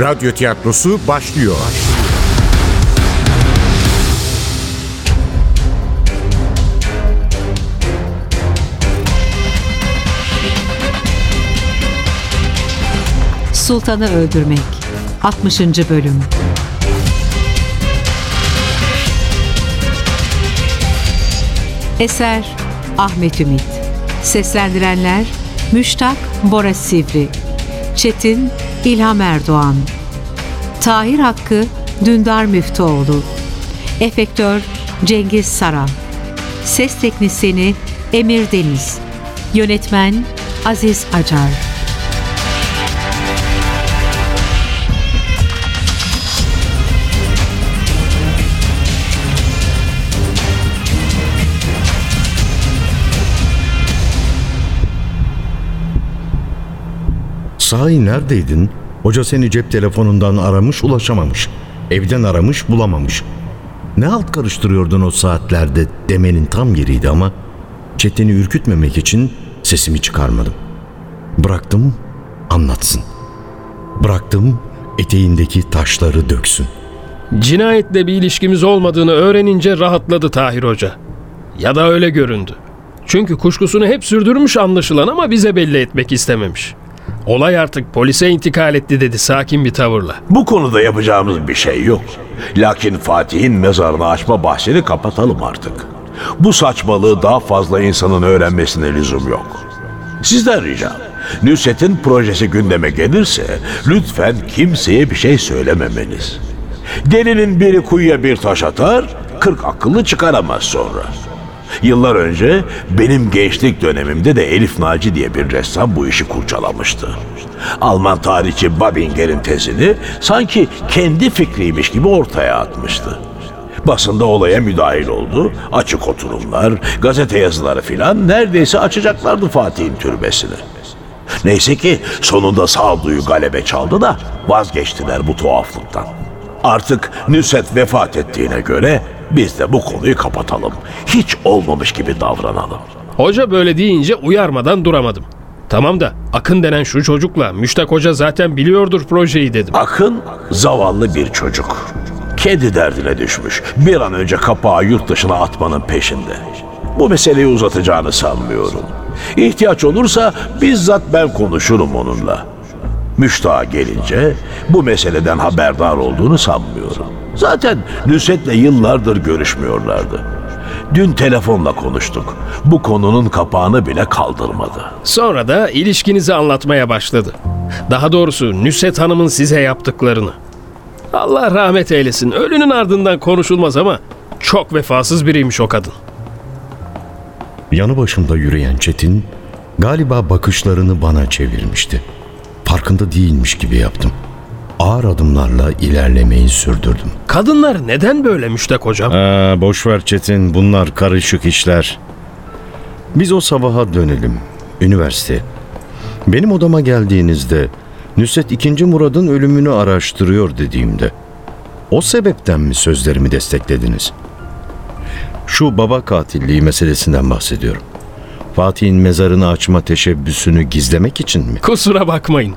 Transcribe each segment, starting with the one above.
Radyo tiyatrosu başlıyor. Sultanı Öldürmek 60. Bölüm Eser Ahmet Ümit Seslendirenler Müştak Bora Sivri Çetin İlham Erdoğan. Tahir Hakkı Dündar Müftüoğlu. Efektör Cengiz Sara Ses Teknisini Emir Deniz. Yönetmen Aziz Acar Sahi neredeydin? Hoca seni cep telefonundan aramış ulaşamamış. Evden aramış bulamamış. Ne halt karıştırıyordun o saatlerde demenin tam yeriydi ama Çetin'i ürkütmemek için sesimi çıkarmadım. Bıraktım anlatsın. Bıraktım eteğindeki taşları döksün. Cinayetle bir ilişkimiz olmadığını öğrenince rahatladı Tahir Hoca. Ya da öyle göründü. Çünkü kuşkusunu hep sürdürmüş anlaşılan ama bize belli etmek istememiş. Olay artık polise intikal etti dedi sakin bir tavırla. Bu konuda yapacağımız bir şey yok. Lakin Fatih'in mezarını açma bahsini kapatalım artık. Bu saçmalığı daha fazla insanın öğrenmesine lüzum yok. Sizden ricam, Nusret'in projesi gündeme gelirse lütfen kimseye bir şey söylememeniz. Delinin biri kuyuya bir taş atar, kırk akıllı çıkaramaz sonra. Yıllar önce benim gençlik dönemimde de Elif Naci diye bir ressam bu işi kurcalamıştı. Alman tarihçi Babinger'in tezini sanki kendi fikriymiş gibi ortaya atmıştı. Basında olaya müdahil oldu. Açık oturumlar, gazete yazıları filan neredeyse açacaklardı Fatih'in türbesini. Neyse ki sonunda sağduyu galebe çaldı da vazgeçtiler bu tuhaflıktan. Artık Nusret vefat ettiğine göre biz de bu konuyu kapatalım. Hiç olmamış gibi davranalım. Hoca böyle deyince uyarmadan duramadım. Tamam da Akın denen şu çocukla Müştak Hoca zaten biliyordur projeyi dedim. Akın zavallı bir çocuk. Kedi derdine düşmüş. Bir an önce kapağı yurt dışına atmanın peşinde. Bu meseleyi uzatacağını sanmıyorum. İhtiyaç olursa bizzat ben konuşurum onunla. Müştağa gelince bu meseleden haberdar olduğunu sanmıyorum. Zaten Nusret'le yıllardır görüşmüyorlardı. Dün telefonla konuştuk. Bu konunun kapağını bile kaldırmadı. Sonra da ilişkinizi anlatmaya başladı. Daha doğrusu Nüset Hanım'ın size yaptıklarını. Allah rahmet eylesin. Ölünün ardından konuşulmaz ama çok vefasız biriymiş o kadın. Yanı başımda yürüyen Çetin galiba bakışlarını bana çevirmişti. Farkında değilmiş gibi yaptım. Ağır adımlarla ilerlemeyi sürdürdüm. Kadınlar neden böyle Müştak Hocam? Aa, boş ver Çetin bunlar karışık işler. Biz o sabaha dönelim. Üniversite. Benim odama geldiğinizde Nusret 2. Murad'ın ölümünü araştırıyor dediğimde o sebepten mi sözlerimi desteklediniz? Şu baba katilliği meselesinden bahsediyorum. Fatih'in mezarını açma teşebbüsünü gizlemek için mi? Kusura bakmayın.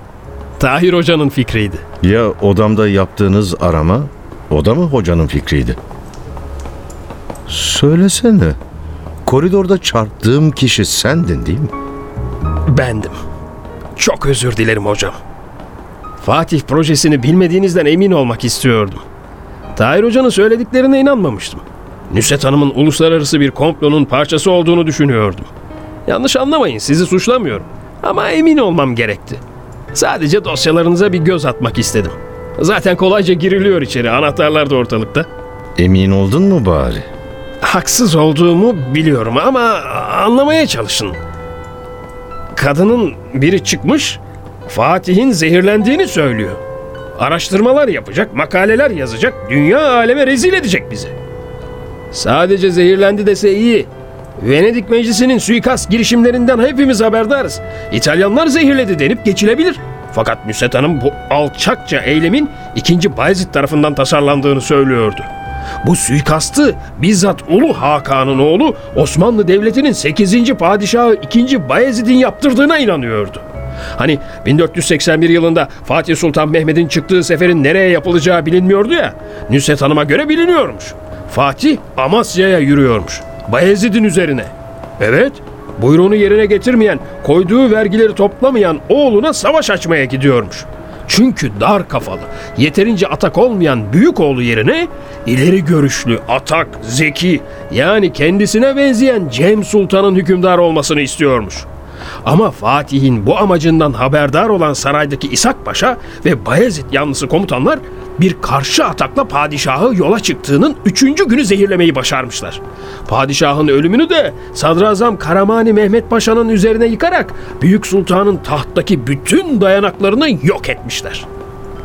Tahir Hoca'nın fikriydi. Ya odamda yaptığınız arama o da mı hocanın fikriydi? Söylesene. Koridorda çarptığım kişi sendin değil mi? Bendim. Çok özür dilerim hocam. Fatih projesini bilmediğinizden emin olmak istiyordum. Tahir Hoca'nın söylediklerine inanmamıştım. Nusret Hanım'ın uluslararası bir komplonun parçası olduğunu düşünüyordum. Yanlış anlamayın sizi suçlamıyorum. Ama emin olmam gerekti. Sadece dosyalarınıza bir göz atmak istedim. Zaten kolayca giriliyor içeri anahtarlar da ortalıkta. Emin oldun mu bari? Haksız olduğumu biliyorum ama anlamaya çalışın. Kadının biri çıkmış, Fatih'in zehirlendiğini söylüyor. Araştırmalar yapacak, makaleler yazacak, dünya aleme rezil edecek bizi. Sadece zehirlendi dese iyi. Venedik Meclisi'nin suikast girişimlerinden hepimiz haberdarız. İtalyanlar zehirledi denip geçilebilir. Fakat Nusret Hanım bu alçakça eylemin 2. Bayezid tarafından tasarlandığını söylüyordu. Bu suikastı bizzat Ulu Hakan'ın oğlu Osmanlı Devleti'nin 8. padişahı 2. Bayezid'in yaptırdığına inanıyordu. Hani 1481 yılında Fatih Sultan Mehmet'in çıktığı seferin nereye yapılacağı bilinmiyordu ya. Nusret Hanım'a göre biliniyormuş. Fatih Amasya'ya yürüyormuş. Bayezid'in üzerine. Evet, buyruğunu yerine getirmeyen, koyduğu vergileri toplamayan oğluna savaş açmaya gidiyormuş. Çünkü dar kafalı, yeterince atak olmayan büyük oğlu yerine ileri görüşlü, atak, zeki yani kendisine benzeyen Cem Sultan'ın hükümdar olmasını istiyormuş. Ama Fatih'in bu amacından haberdar olan saraydaki İshak Paşa ve Bayezid yanlısı komutanlar bir karşı atakla padişahı yola çıktığının üçüncü günü zehirlemeyi başarmışlar. Padişahın ölümünü de Sadrazam Karamani Mehmet Paşa'nın üzerine yıkarak Büyük Sultan'ın tahttaki bütün dayanaklarını yok etmişler.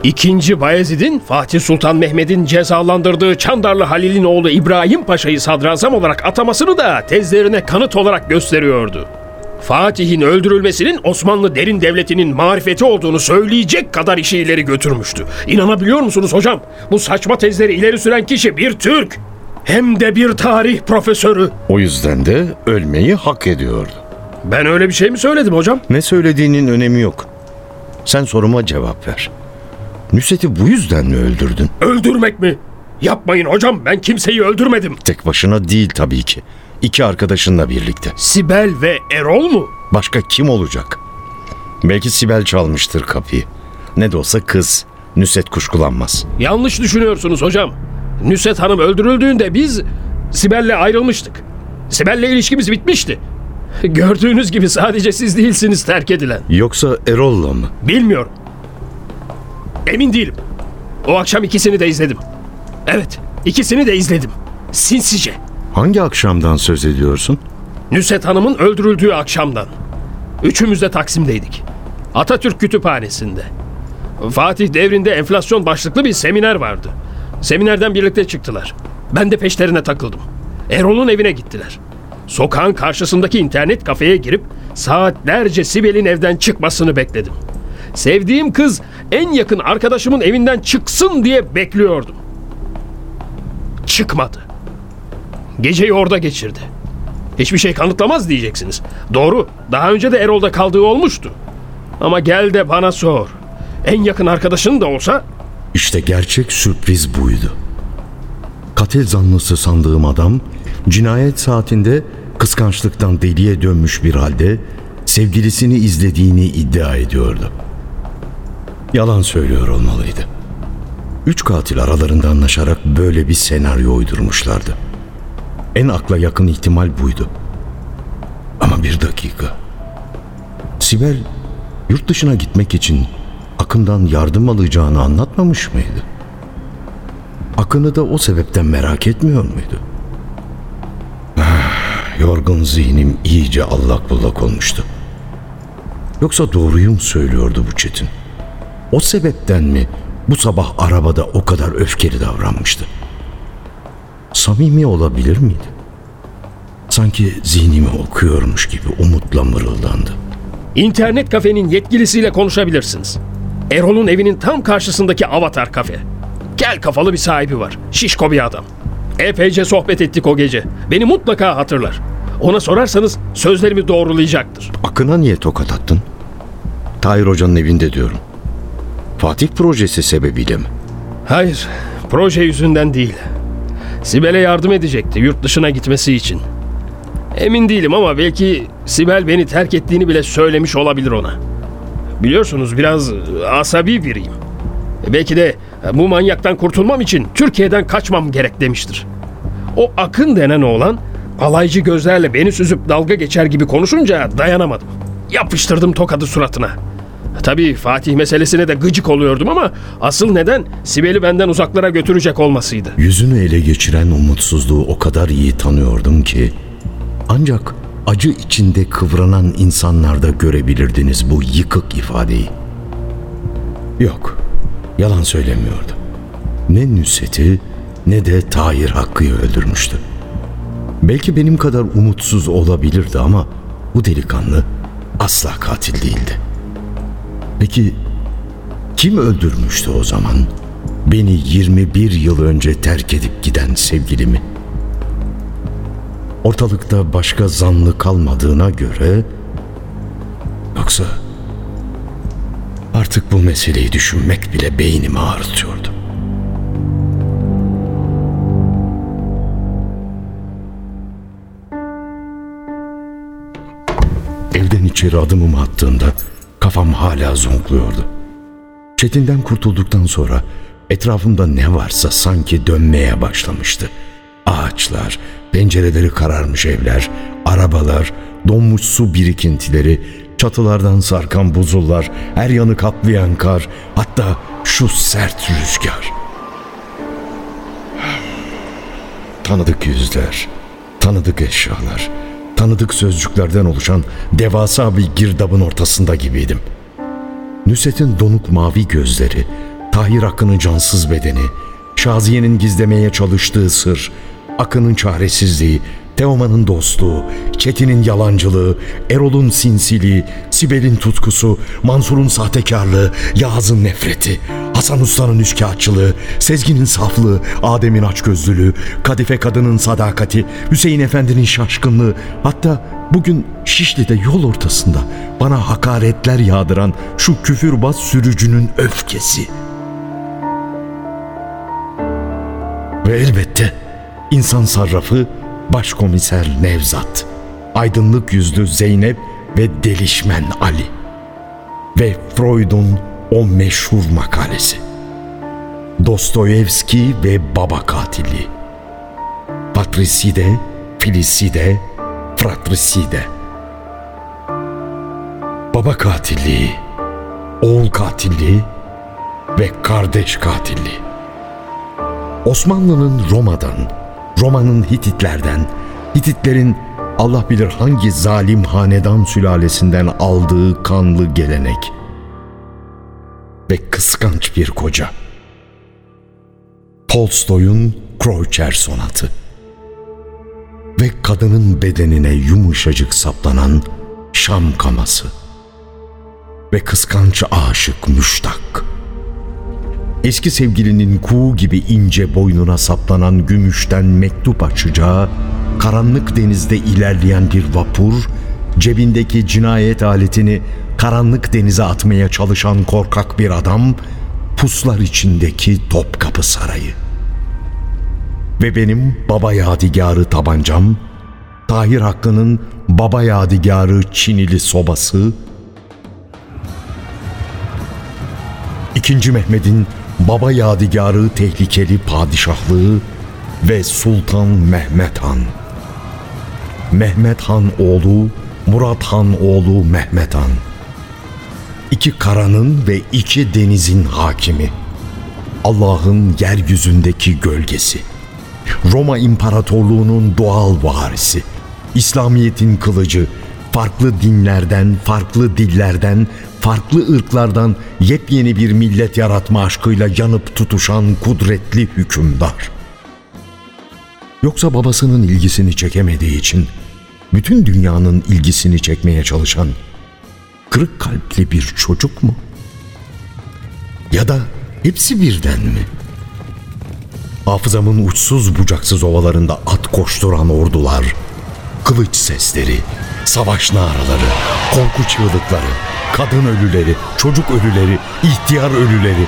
İkinci Bayezid'in Fatih Sultan Mehmet'in cezalandırdığı Çandarlı Halil'in oğlu İbrahim Paşa'yı sadrazam olarak atamasını da tezlerine kanıt olarak gösteriyordu. Fatih'in öldürülmesinin Osmanlı derin devletinin marifeti olduğunu söyleyecek kadar işi ileri götürmüştü. İnanabiliyor musunuz hocam? Bu saçma tezleri ileri süren kişi bir Türk. Hem de bir tarih profesörü. O yüzden de ölmeyi hak ediyordu. Ben öyle bir şey mi söyledim hocam? Ne söylediğinin önemi yok. Sen soruma cevap ver. Nusret'i bu yüzden mi öldürdün? Öldürmek mi? Yapmayın hocam ben kimseyi öldürmedim. Tek başına değil tabii ki. İki arkadaşınla birlikte. Sibel ve Erol mu? Başka kim olacak? Belki Sibel çalmıştır kapıyı. Ne de olsa kız. Nusret kuşkulanmaz. Yanlış düşünüyorsunuz hocam. Nusret Hanım öldürüldüğünde biz Sibel'le ayrılmıştık. Sibel'le ilişkimiz bitmişti. Gördüğünüz gibi sadece siz değilsiniz terk edilen. Yoksa Erol'la mı? Bilmiyorum. Emin değilim. O akşam ikisini de izledim. Evet, ikisini de izledim. Sinsice. Hangi akşamdan söz ediyorsun? Nusret Hanım'ın öldürüldüğü akşamdan. Üçümüz de Taksim'deydik. Atatürk Kütüphanesi'nde. Fatih devrinde enflasyon başlıklı bir seminer vardı. Seminerden birlikte çıktılar. Ben de peşlerine takıldım. Erol'un evine gittiler. Sokağın karşısındaki internet kafeye girip saatlerce Sibel'in evden çıkmasını bekledim. Sevdiğim kız en yakın arkadaşımın evinden çıksın diye bekliyordum. Çıkmadı. Geceyi orada geçirdi. Hiçbir şey kanıtlamaz diyeceksiniz. Doğru. Daha önce de Erol'da kaldığı olmuştu. Ama gel de bana sor. En yakın arkadaşın da olsa İşte gerçek sürpriz buydu. Katil zanlısı sandığım adam cinayet saatinde kıskançlıktan deliye dönmüş bir halde sevgilisini izlediğini iddia ediyordu. Yalan söylüyor olmalıydı. Üç katil aralarında anlaşarak böyle bir senaryo uydurmuşlardı. En akla yakın ihtimal buydu. Ama bir dakika. Sibel yurt dışına gitmek için Akın'dan yardım alacağını anlatmamış mıydı? Akın'ı da o sebepten merak etmiyor muydu? Ah, Yorgun zihnim iyice allak bullak olmuştu. Yoksa doğruyu mu söylüyordu bu Çetin? O sebepten mi bu sabah arabada o kadar öfkeli davranmıştı? Samimi olabilir miydi? Sanki zihnimi okuyormuş gibi umutla mırıldandı. internet kafenin yetkilisiyle konuşabilirsiniz. Erol'un evinin tam karşısındaki Avatar kafe. Kel kafalı bir sahibi var. Şişko bir adam. Epeyce sohbet ettik o gece. Beni mutlaka hatırlar. Ona sorarsanız sözlerimi doğrulayacaktır. Akın'a niye tokat attın? Tahir Hoca'nın evinde diyorum. Fatih projesi sebebiyle mi? Hayır, proje yüzünden değil. Sibel'e yardım edecekti yurt dışına gitmesi için. Emin değilim ama belki Sibel beni terk ettiğini bile söylemiş olabilir ona. Biliyorsunuz biraz asabi biriyim. Belki de bu manyaktan kurtulmam için Türkiye'den kaçmam gerek demiştir. O Akın denen oğlan alaycı gözlerle beni süzüp dalga geçer gibi konuşunca dayanamadım. Yapıştırdım tokadı suratına. Tabii Fatih meselesine de gıcık oluyordum ama asıl neden Sibel'i benden uzaklara götürecek olmasıydı. Yüzünü ele geçiren umutsuzluğu o kadar iyi tanıyordum ki ancak acı içinde kıvranan insanlarda görebilirdiniz bu yıkık ifadeyi. Yok, yalan söylemiyordu. Ne Nusret'i ne de Tahir Hakkı'yı öldürmüştü. Belki benim kadar umutsuz olabilirdi ama bu delikanlı asla katil değildi. Peki kim öldürmüştü o zaman? Beni 21 yıl önce terk edip giden sevgilimi. Ortalıkta başka zanlı kalmadığına göre yoksa Artık bu meseleyi düşünmek bile beynimi ağrıtıyordu. Evden içeri adımımı attığımda kafam hala zonkluyordu. Çetin'den kurtulduktan sonra etrafımda ne varsa sanki dönmeye başlamıştı. Ağaçlar, pencereleri kararmış evler, arabalar, donmuş su birikintileri, çatılardan sarkan buzullar, her yanı kaplayan kar, hatta şu sert rüzgar. Tanıdık yüzler, tanıdık eşyalar, tanıdık sözcüklerden oluşan devasa bir girdabın ortasında gibiydim. Nusret'in donuk mavi gözleri, Tahir Akın'ın cansız bedeni, Şaziye'nin gizlemeye çalıştığı sır, Akın'ın çaresizliği, Teoman'ın dostluğu, Çetin'in yalancılığı, Erol'un sinsiliği, Sibel'in tutkusu, Mansur'un sahtekarlığı, Yağız'ın nefreti, Hasan Usta'nın üçkağıtçılığı, Sezgin'in saflığı, Adem'in açgözlülüğü, Kadife kadının sadakati, Hüseyin Efendi'nin şaşkınlığı, hatta bugün Şişli'de yol ortasında bana hakaretler yağdıran şu küfürbaz sürücünün öfkesi. Ve elbette insan sarrafı başkomiser Nevzat, aydınlık yüzlü Zeynep ve delişmen Ali ve Freud'un o meşhur makalesi. Dostoyevski ve baba katili. Patricide, Filiside, Fratricide. Baba katilliği, oğul katilliği ve kardeş katilliği. Osmanlı'nın Roma'dan, Roma'nın Hititlerden, Hititlerin Allah bilir hangi zalim hanedan sülalesinden aldığı kanlı gelenek ve kıskanç bir koca. Tolstoy'un Kreutzer sonatı ve kadının bedenine yumuşacık saplanan Şam kaması ve kıskanç aşık müştak. Eski sevgilinin kuğu gibi ince boynuna saplanan gümüşten mektup açacağı, karanlık denizde ilerleyen bir vapur, cebindeki cinayet aletini karanlık denize atmaya çalışan korkak bir adam, puslar içindeki Topkapı Sarayı. Ve benim baba yadigarı tabancam, Tahir Hakkı'nın baba yadigarı Çinili sobası, İkinci Mehmet'in baba yadigarı tehlikeli padişahlığı ve Sultan Mehmet Han. Mehmet Han oğlu, Murat Han oğlu Mehmet Han. İki karanın ve iki denizin hakimi. Allah'ın yeryüzündeki gölgesi. Roma İmparatorluğu'nun doğal varisi. İslamiyet'in kılıcı, farklı dinlerden, farklı dillerden, farklı ırklardan yepyeni bir millet yaratma aşkıyla yanıp tutuşan kudretli hükümdar. Yoksa babasının ilgisini çekemediği için bütün dünyanın ilgisini çekmeye çalışan kırık kalpli bir çocuk mu? Ya da hepsi birden mi? Hafızamın uçsuz bucaksız ovalarında at koşturan ordular, kılıç sesleri, savaş naraları, korku çığlıkları, kadın ölüleri, çocuk ölüleri, ihtiyar ölüleri,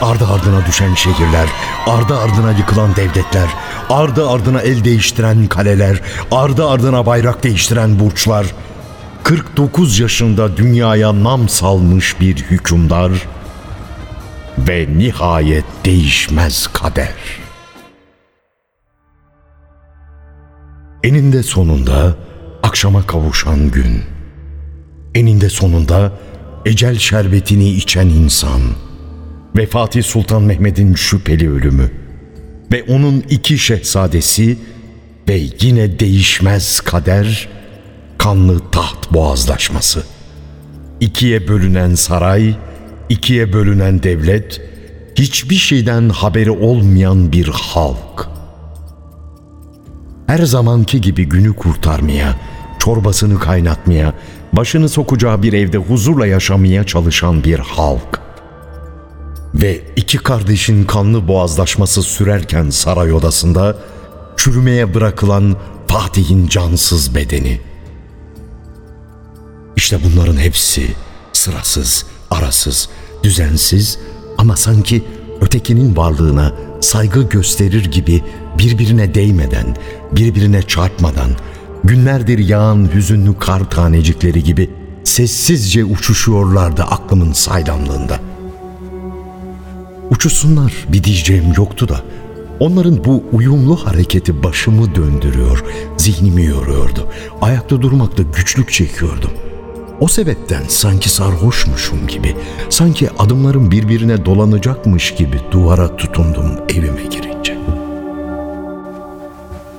ardı ardına düşen şehirler, ardı ardına yıkılan devletler, ardı ardına el değiştiren kaleler, ardı ardına bayrak değiştiren burçlar, 49 yaşında dünyaya nam salmış bir hükümdar ve nihayet değişmez kader. Eninde sonunda akşama kavuşan gün. Eninde sonunda ecel şerbetini içen insan ve Fatih Sultan Mehmet'in şüpheli ölümü ve onun iki şehzadesi ve yine değişmez kader kanlı taht boğazlaşması. İkiye bölünen saray, ikiye bölünen devlet, hiçbir şeyden haberi olmayan bir halk. Her zamanki gibi günü kurtarmaya, çorbasını kaynatmaya, başını sokacağı bir evde huzurla yaşamaya çalışan bir halk. Ve iki kardeşin kanlı boğazlaşması sürerken saray odasında çürümeye bırakılan Fatih'in cansız bedeni. İşte bunların hepsi sırasız, arasız, düzensiz ama sanki ötekinin varlığına saygı gösterir gibi birbirine değmeden, birbirine çarpmadan, günlerdir yağan hüzünlü kar tanecikleri gibi sessizce uçuşuyorlardı aklımın saydamlığında. Uçuşsunlar bir diyeceğim yoktu da onların bu uyumlu hareketi başımı döndürüyor, zihnimi yoruyordu. Ayakta durmakta güçlük çekiyordum. O sebepten sanki sarhoşmuşum gibi, sanki adımlarım birbirine dolanacakmış gibi duvara tutundum evime girince.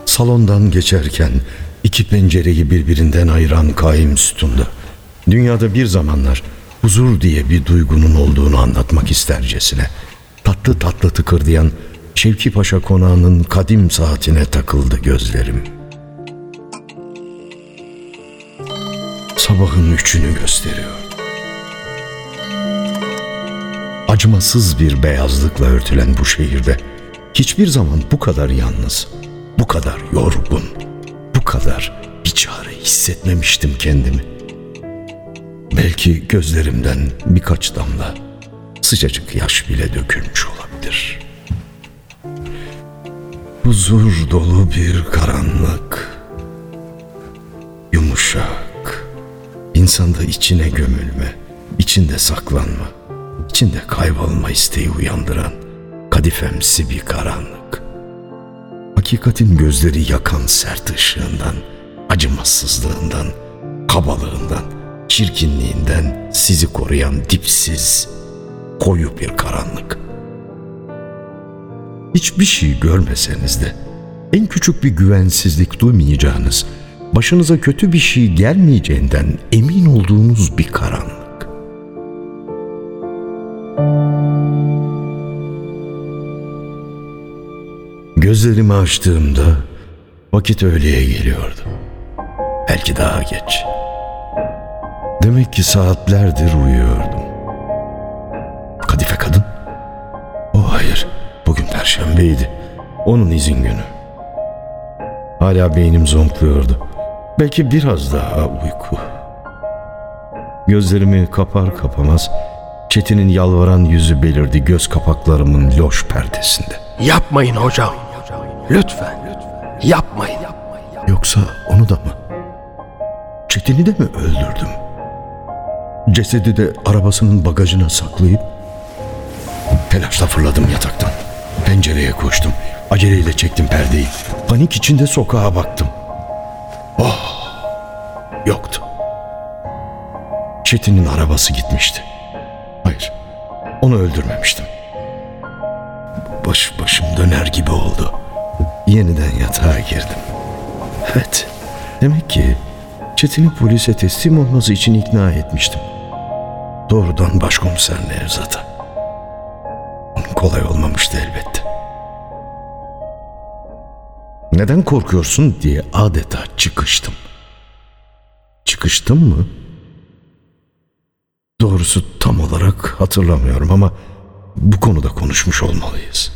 Salondan geçerken iki pencereyi birbirinden ayıran kaim sütunda. Dünyada bir zamanlar huzur diye bir duygunun olduğunu anlatmak istercesine tatlı tatlı tıkırdayan Şevki Paşa konağının kadim saatine takıldı gözlerim. Sabahın üçünü gösteriyor. Acımasız bir beyazlıkla örtülen bu şehirde hiçbir zaman bu kadar yalnız, bu kadar yorgun, bu kadar biçare hissetmemiştim kendimi. Belki gözlerimden birkaç damla sıcacık yaş bile dökülmüş olabilir. Huzur dolu bir karanlık, yumuşak, insanda içine gömülme, içinde saklanma, içinde kaybolma isteği uyandıran kadifemsi bir karanlık. Hakikatin gözleri yakan sert ışığından, acımasızlığından, kabalığından, çirkinliğinden sizi koruyan dipsiz, koyu bir karanlık. Hiçbir şey görmeseniz de en küçük bir güvensizlik duymayacağınız, başınıza kötü bir şey gelmeyeceğinden emin olduğunuz bir karanlık. Gözlerimi açtığımda vakit öğleye geliyordu. Belki daha geç. Demek ki saatlerdir uyuyordum. Kadife kadın? Oh hayır, bugün perşembeydi. Onun izin günü. Hala beynim zonkluyordu. Belki biraz daha uyku. Gözlerimi kapar kapamaz Çetin'in yalvaran yüzü belirdi göz kapaklarımın loş perdesinde. Yapmayın hocam. Lütfen. Yapmayın. Yoksa onu da mı? Çetin'i de mi öldürdüm? Cesedi de arabasının bagajına saklayıp telaşla fırladım yataktan. Pencereye koştum. Aceleyle çektim perdeyi. Panik içinde sokağa baktım. Oh! Yoktu. Çetin'in arabası gitmişti. Hayır, onu öldürmemiştim. Baş başım döner gibi oldu. Yeniden yatağa girdim. Evet, demek ki Çetin'i polise teslim olması için ikna etmiştim. Doğrudan başkomiser Nevzat'a. Kolay olmamıştı elbette. Neden korkuyorsun diye adeta çıkıştım. Çıkıştım mı? Doğrusu tam olarak hatırlamıyorum ama bu konuda konuşmuş olmalıyız.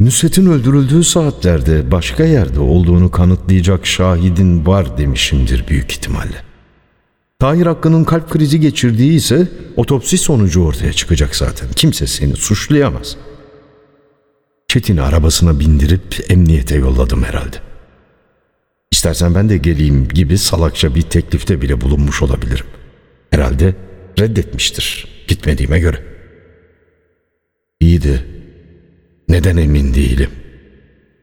Nusret'in öldürüldüğü saatlerde başka yerde olduğunu kanıtlayacak şahidin var demişimdir büyük ihtimalle. Tahir Hakkı'nın kalp krizi geçirdiği ise otopsi sonucu ortaya çıkacak zaten. Kimse seni suçlayamaz. Çetin'i arabasına bindirip emniyete yolladım herhalde. İstersen ben de geleyim gibi salakça bir teklifte bile bulunmuş olabilirim. Herhalde reddetmiştir gitmediğime göre. İyiydi. Neden emin değilim.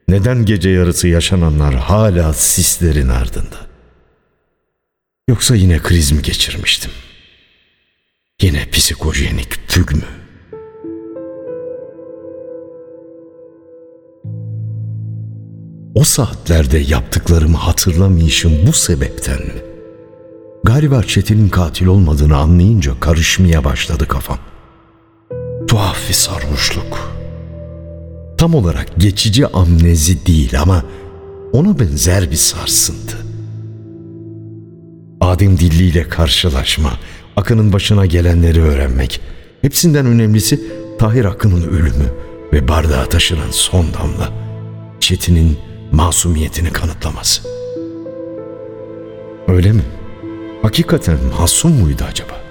Neden gece yarısı yaşananlar hala sislerin ardında? Yoksa yine kriz mi geçirmiştim? Yine psikojenik füg mü? O saatlerde yaptıklarımı hatırlamayışım bu sebepten mi? Galiba Çetin'in katil olmadığını anlayınca karışmaya başladı kafam. Tuhaf bir sarhoşluk. Tam olarak geçici amnezi değil ama ona benzer bir sarsıntı. Adem dilliyle karşılaşma, Akın'ın başına gelenleri öğrenmek. Hepsinden önemlisi Tahir Akın'ın ölümü ve bardağa taşınan son damla. Çetin'in masumiyetini kanıtlaması. Öyle mi? Hakikaten masum muydu acaba?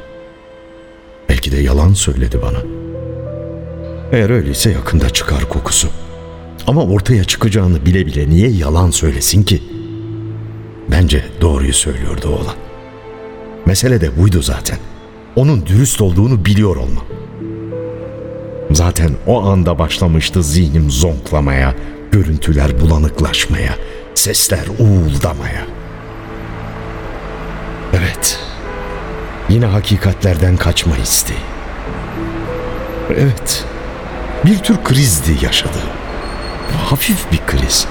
Belki de yalan söyledi bana. Eğer öyleyse yakında çıkar kokusu. Ama ortaya çıkacağını bile bile niye yalan söylesin ki? Bence doğruyu söylüyordu oğlan. Mesele de buydu zaten. Onun dürüst olduğunu biliyor olma. Zaten o anda başlamıştı zihnim zonklamaya, görüntüler bulanıklaşmaya, sesler uğuldamaya. Evet, yine hakikatlerden kaçma isteği. Evet, bir tür krizdi yaşadı. Hafif bir kriz.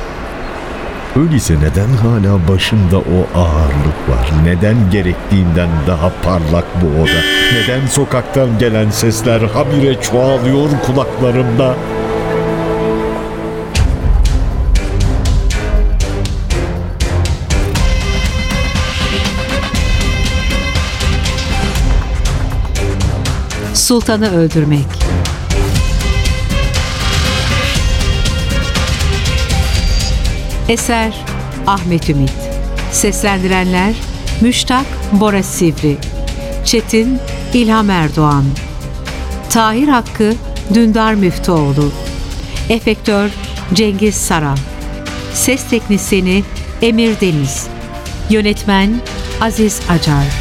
Öyleyse neden hala başında o ağırlık var? Neden gerektiğinden daha parlak bu oda? Neden sokaktan gelen sesler habire çoğalıyor kulaklarımda? Sultanı öldürmek. Eser Ahmet Ümit. Seslendirenler Müştak Bora Sivri. Çetin İlham Erdoğan. Tahir Hakkı Dündar Müftüoğlu. Efektör Cengiz Saran. Ses Teknisini Emir Deniz. Yönetmen Aziz Acar